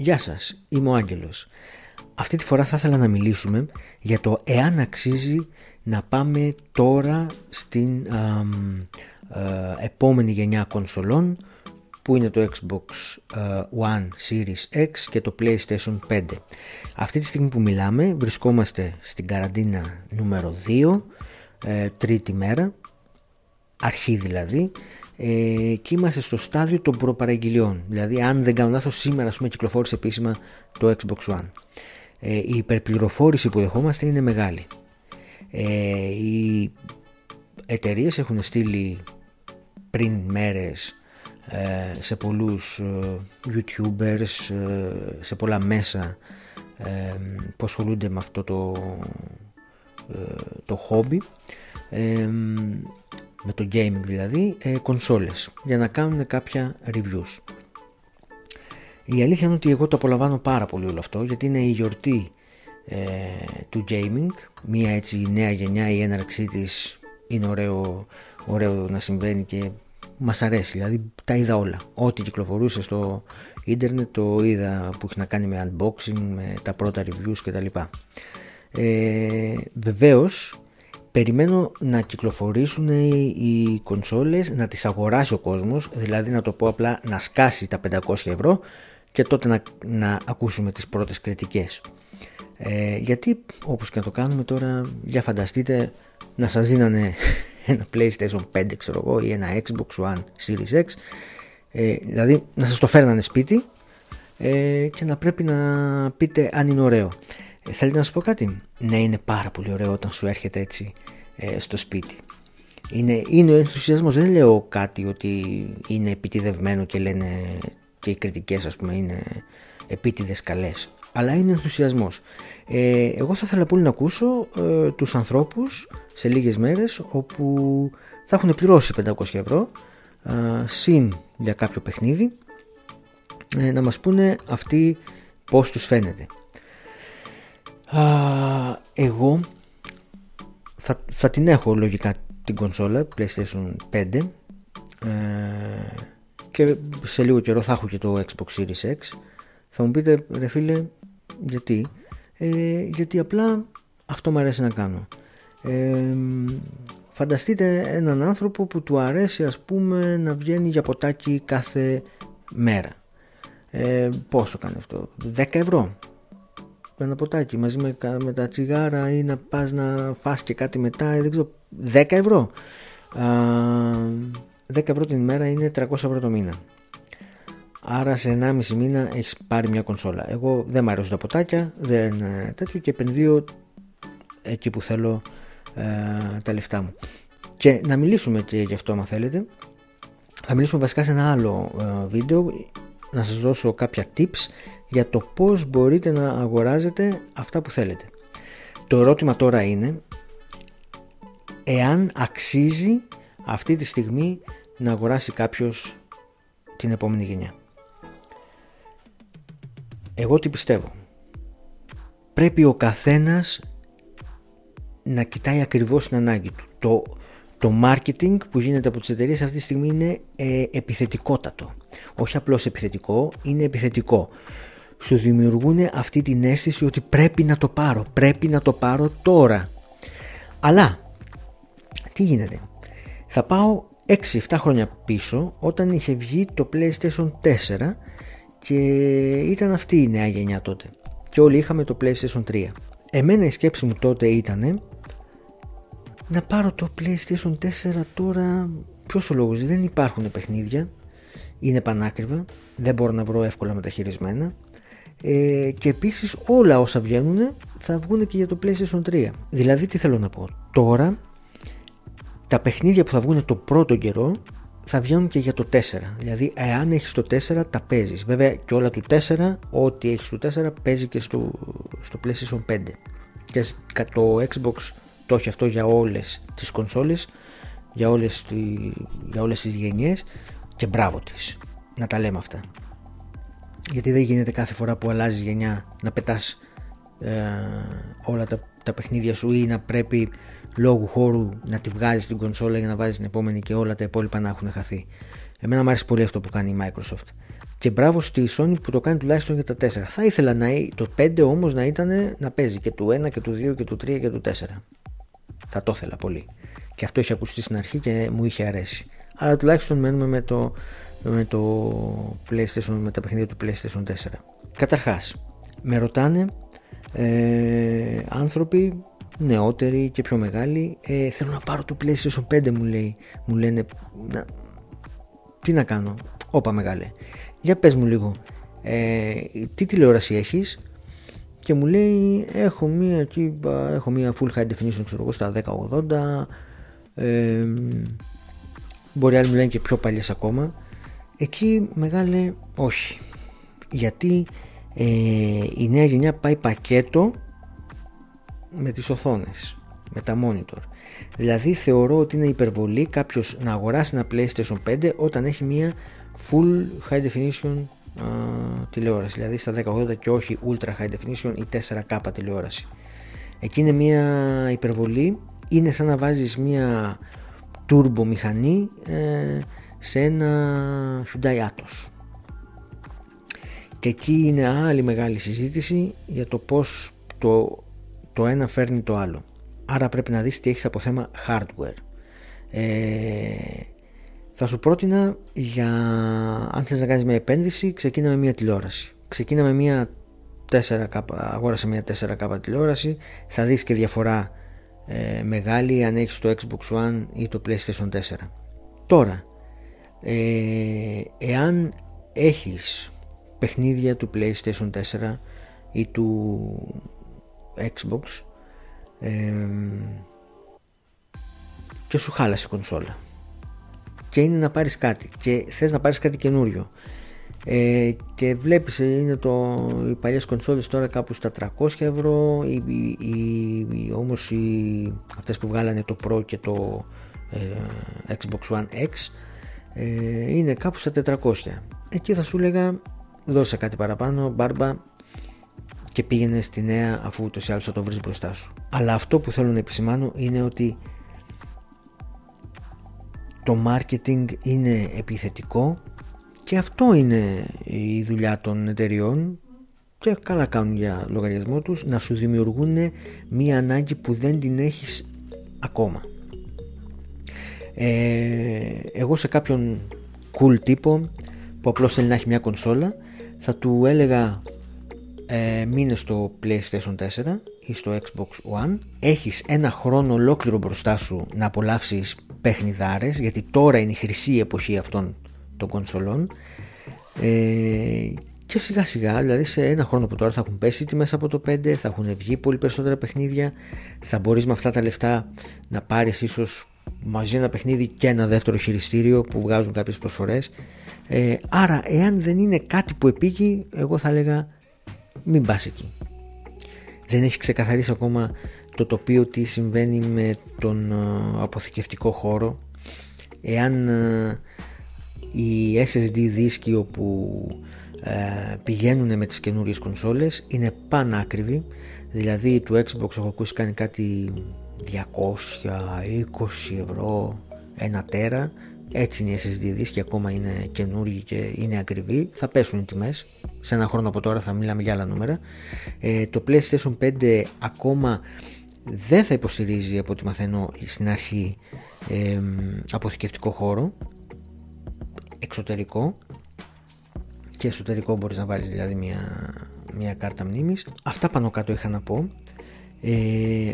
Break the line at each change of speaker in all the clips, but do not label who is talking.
Γεια σας, είμαι ο Άγγελος. Αυτή τη φορά θα ήθελα να μιλήσουμε για το εάν αξίζει να πάμε τώρα στην επόμενη γενιά κονσολών που είναι το Xbox One Series X και το PlayStation 5. Αυτή τη στιγμή που μιλάμε βρισκόμαστε στην καραντίνα νούμερο 2, ε, τρίτη μέρα, αρχή δηλαδή, ε, και είμαστε στο στάδιο των προπαραγγελιών. Δηλαδή, αν δεν κάνω λάθος, σήμερα ας πούμε, κυκλοφόρησε επίσημα το Xbox One. Ε, η υπερπληροφόρηση που δεχόμαστε είναι μεγάλη. Ε, οι εταιρείες έχουν στείλει πριν μέρες ε, σε πολλούς ε, youtubers, ε, σε πολλά μέσα που ασχολούνται με αυτό το, το hobby με το gaming δηλαδή, ε, κονσόλες για να κάνουν κάποια reviews. Η αλήθεια είναι ότι εγώ το απολαμβάνω πάρα πολύ όλο αυτό γιατί είναι η γιορτή ε, του gaming, μια έτσι νέα γενιά η έναρξή της είναι ωραίο, ωραίο να συμβαίνει και μας αρέσει, δηλαδή τα είδα όλα. Ό,τι κυκλοφορούσε στο ίντερνετ το είδα που έχει να κάνει με unboxing, με τα πρώτα reviews κτλ. Ε, βεβαίως περιμένω να κυκλοφορήσουν οι κονσόλες, να τις αγοράσει ο κόσμος, δηλαδή να το πω απλά να σκάσει τα 500 ευρώ και τότε να, να ακούσουμε τις πρώτες κριτικές. Ε, γιατί όπως και να το κάνουμε τώρα, για φανταστείτε να σας δίνανε ένα PlayStation 5 ξέρω εγώ ή ένα Xbox One Series X, ε, δηλαδή να σας το φέρνανε σπίτι ε, και να πρέπει να πείτε αν είναι ωραίο. Ε, θέλετε να σου πω κάτι; Ναι, είναι πάρα πολύ ωραίο όταν σου έρχεται έτσι ε, στο σπίτι. Είναι, είναι ο ενθουσιασμός. Δεν λέω κάτι ότι είναι επιτιδευμένο και λένε και οι κριτικές ας πούμε είναι επίτηδες καλές. Αλλά είναι ενθουσιασμός. Ε, εγώ θα ήθελα πολύ να ακούσω ε, τους ανθρώπους σε λίγες μέρες όπου θα έχουν πληρώσει 500 ευρώ ε, συν για κάποιο παιχνίδι ε, να μας πούνε αυτοί πώς τους φαίνεται εγώ θα, θα την έχω λογικά την κονσόλα PlayStation 5 ε, και σε λίγο καιρό θα έχω και το Xbox Series X. Θα μου πείτε ρε φίλε γιατί; Ε, γιατί απλά αυτό μου αρέσει να κάνω. Ε, φανταστείτε έναν άνθρωπο που του αρέσει ας πούμε να βγαίνει για ποτάκι κάθε μέρα. Ε, πόσο κάνει αυτό; 10 ευρώ; Ένα ποτάκι μαζί με, με τα τσιγάρα ή να πας να φας και κάτι μετά ε, δεν ξέρω, 10 ευρώ. Α, 10 ευρώ την ημέρα είναι 300 ευρώ το μήνα. Άρα σε 1,5 μήνα έχεις πάρει μια κονσόλα. Εγώ δεν μου αρέσουν τα ποτάκια δεν, ε, τέτοιο και επενδύω εκεί που θέλω ε, τα λεφτά μου. Και να μιλήσουμε και γι' αυτό αν θέλετε. Θα μιλήσουμε βασικά σε ένα άλλο ε, βίντεο. Να σας δώσω κάποια tips για το πώς μπορείτε να αγοράζετε αυτά που θέλετε. Το ερώτημα τώρα είναι εάν αξίζει αυτή τη στιγμή να αγοράσει κάποιος την επόμενη γενιά. Εγώ τι πιστεύω. Πρέπει ο καθένας να κοιτάει ακριβώς την ανάγκη του. Το, το marketing που γίνεται από τις εταιρείες αυτή τη στιγμή είναι ε, επιθετικότατο. Όχι απλώς επιθετικό, είναι επιθετικό σου δημιουργούν αυτή την αίσθηση ότι πρέπει να το πάρω, πρέπει να το πάρω τώρα. Αλλά, τι γίνεται; Θα πάω 6-7 χρόνια πίσω όταν είχε βγει το PlayStation 4 και ήταν αυτή η νέα γενιά τότε. Και όλοι είχαμε το PlayStation 3. Εμένα η σκέψη μου τότε ήταν να πάρω το PlayStation 4 τώρα. Ποιος ο λόγος, δεν υπάρχουν παιχνίδια, είναι πανάκριβα, δεν μπορώ να βρω εύκολα μεταχειρισμένα ε, και επίσης όλα όσα βγαίνουν θα βγουν και για το PlayStation 3. Δηλαδή τι θέλω να πω; Τώρα τα παιχνίδια που θα βγουν το πρώτο καιρό θα βγαίνουν και για το 4. Δηλαδή, εάν έχεις το 4, τα παίζεις. Βέβαια, και όλα του 4, ό,τι έχεις του 4, παίζει και στο, στο PlayStation 5. Και το Xbox το έχει αυτό για όλες τις κονσόλες, για όλες για όλες τις γενιές και μπράβο της. Να τα λέμε αυτά γιατί δεν γίνεται κάθε φορά που αλλάζει γενιά να πετάς ε, όλα τα, τα παιχνίδια σου ή να πρέπει λόγου χώρου να τη βγάζεις την κονσόλα για να βάζεις την επόμενη και όλα τα υπόλοιπα να έχουν χαθεί. Εμένα μου αρέσει πολύ αυτό που κάνει η Microsoft. Και μπράβο στη Sony που το κάνει τουλάχιστον για τα 4. Θα ήθελα να, το 5 όμως να ήταν να παίζει και του 1 και του 2 και του 3 και του 4. Θα το ήθελα πολύ. Και αυτό είχε ακουστεί στην αρχή και μου είχε αρέσει. Αλλά τουλάχιστον μένουμε με το, με το PlayStation, με τα παιχνίδια του PlayStation 4. Καταρχάς, με ρωτάνε ε, άνθρωποι νεότεροι και πιο μεγάλοι ε, θέλω να πάρω το PlayStation 5 μου λέει μου λένε να, τι να κάνω; Όπα μεγάλε για πες μου λίγο ε, τι τηλεόραση έχεις; Και μου λέει έχω μία, έχω μία full high definition ξέρω εγώ στα 1080 ε, μπορεί άλλοι μου λένε και πιο παλιές ακόμα εκεί μεγάλε όχι γιατί ε, η νέα γενιά πάει πακέτο με τις οθόνες, με τα monitor. Δηλαδή θεωρώ ότι είναι υπερβολή κάποιος να αγοράσει ένα PlayStation 5 όταν έχει μια full high definition α, τηλεόραση, δηλαδή στα 1080 και όχι ultra high definition ή 4K τηλεόραση. Εκεί είναι μια υπερβολή, είναι σαν να βάζεις μια turbo μηχανή ε, σε ένα Hyundai Atos. Και εκεί είναι άλλη μεγάλη συζήτηση για το πώς το, το ένα φέρνει το άλλο. Άρα πρέπει να δεις τι έχεις από θέμα hardware. Ε, θα σου πρότεινα για αν θες να κάνεις μια επένδυση ξεκίνα με μια τηλεόραση. Ξεκίνα με μια 4K, αγόρασε μια 4K τηλεόραση, θα δεις και διαφορά ε, μεγάλη αν έχεις το Xbox One ή το PlayStation 4. Τώρα, ε, εάν έχεις παιχνίδια του PlayStation 4 ή του Xbox και σου χάλασε η κονσόλα και είναι να πάρεις κάτι και θες να πάρεις κάτι καινούριο ε, και βλέπεις ε, είναι το, οι παλιές κονσόλες τώρα κάπου στα 300 ευρώ οι, οι, οι, όμως οι, αυτές που βγάλανε το Pro και το ε, Xbox One X ε, είναι κάπου στα 400 εκεί θα σου έλεγα δώσε κάτι παραπάνω, μπάρμπα και πήγαινε στη νέα αφού ούτως ή άλλως θα το βρεις μπροστά σου. Αλλά αυτό που θέλω να επισημάνω είναι ότι το marketing είναι επιθετικό και αυτό είναι η δουλειά των εταιριών και καλά κάνουν για λογαριασμό τους να σου δημιουργούν μία ανάγκη που δεν την έχεις ακόμα. Ε, εγώ σε κάποιον cool τύπο που απλώς θέλει να έχει μια κονσόλα θα του έλεγα ε, μείνε στο PlayStation 4 ή στο Xbox One. Έχεις ένα χρόνο ολόκληρο μπροστά σου να απολαύσεις παιχνιδάρες γιατί τώρα είναι η χρυσή εποχή αυτών των κονσολών. Ε, και σιγά σιγά δηλαδή σε ένα χρόνο από τώρα θα έχουν πέσει μέσα από το 5 θα έχουν βγει πολύ περισσότερα παιχνίδια. Θα μπορείς με αυτά τα λεφτά να πάρεις ίσως μαζί ένα παιχνίδι και ένα δεύτερο χειριστήριο που βγάζουν κάποιες προσφορές. Ε, άρα εάν δεν είναι κάτι που επήγει εγώ θα έλεγα μην πας εκεί. Δεν έχει ξεκαθαρίσει ακόμα το τοπίο τι συμβαίνει με τον ε, αποθηκευτικό χώρο. Εάν ε, οι SSD δίσκοι όπου ε, πηγαίνουν με τις καινούριες κονσόλες είναι πανάκριβοι. Δηλαδή του Xbox έχω ακούσει κάνει κάτι 220 ευρώ ένα τέρα. Έτσι είναι οι SSD δίσκοι ακόμα είναι καινούργοι και είναι ακριβοί. Θα πέσουν οι τιμές. Σε ένα χρόνο από τώρα θα μιλάμε για άλλα νούμερα. Ε, το PlayStation 5 ακόμα δεν θα υποστηρίζει από ό,τι μαθαίνω στην αρχή ε, αποθηκευτικό χώρο. Εξωτερικό. Και εσωτερικό μπορείς να βάλεις δηλαδή μια, μια κάρτα μνήμης. Αυτά πάνω κάτω είχα να πω. Ε,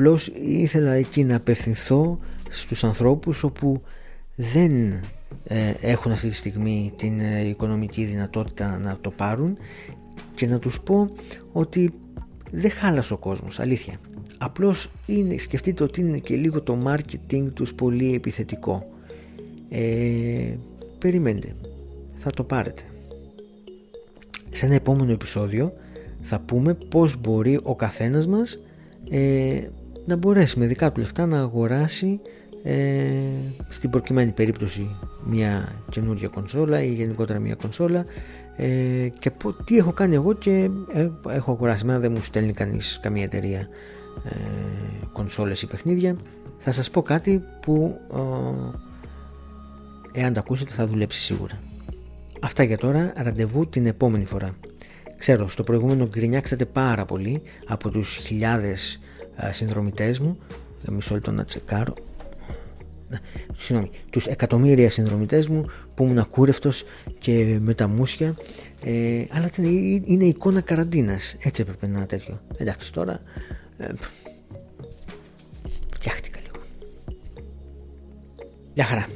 απλώς ήθελα εκεί να απευθυνθώ στους ανθρώπους όπου δεν ε, έχουν αυτή τη στιγμή την ε, οικονομική δυνατότητα να το πάρουν και να τους πω ότι δεν χάλασε ο κόσμος, αλήθεια. Απλώς είναι, σκεφτείτε ότι είναι και λίγο το marketing τους πολύ επιθετικό. Ε, περιμένετε, θα το πάρετε. Σε ένα επόμενο επεισόδιο θα πούμε πώς μπορεί ο καθένας μας ε, να μπορέσει με δικά του λεφτά να αγοράσει ε, στην προκειμένη περίπτωση μια καινούργια κονσόλα ή γενικότερα μια κονσόλα ε, και τι έχω κάνει εγώ και ε, έχω αγοράσει εμένα δεν μου στέλνει κανείς καμία εταιρεία ε, κονσόλες ή παιχνίδια θα σας πω κάτι που ε, εάν το ακούσετε θα δουλέψει σίγουρα. Αυτά για τώρα, ραντεβού την επόμενη φορά. Ξέρω, στο προηγούμενο γκρινιάξατε πάρα πολύ από τους χιλιάδες ε, συνδρομητές μου. Μισό λεπτό να τσεκάρω. Συγγνώμη, τους εκατομμύρια συνδρομητές μου που ήμουν ακούρευτος και με τα μουσια. Ε, αλλά είναι εικόνα καραντίνας. Έτσι έπρεπε να τέτοιο. Εντάξει τώρα ε, φτιάχτηκα λίγο. Γεια χαρά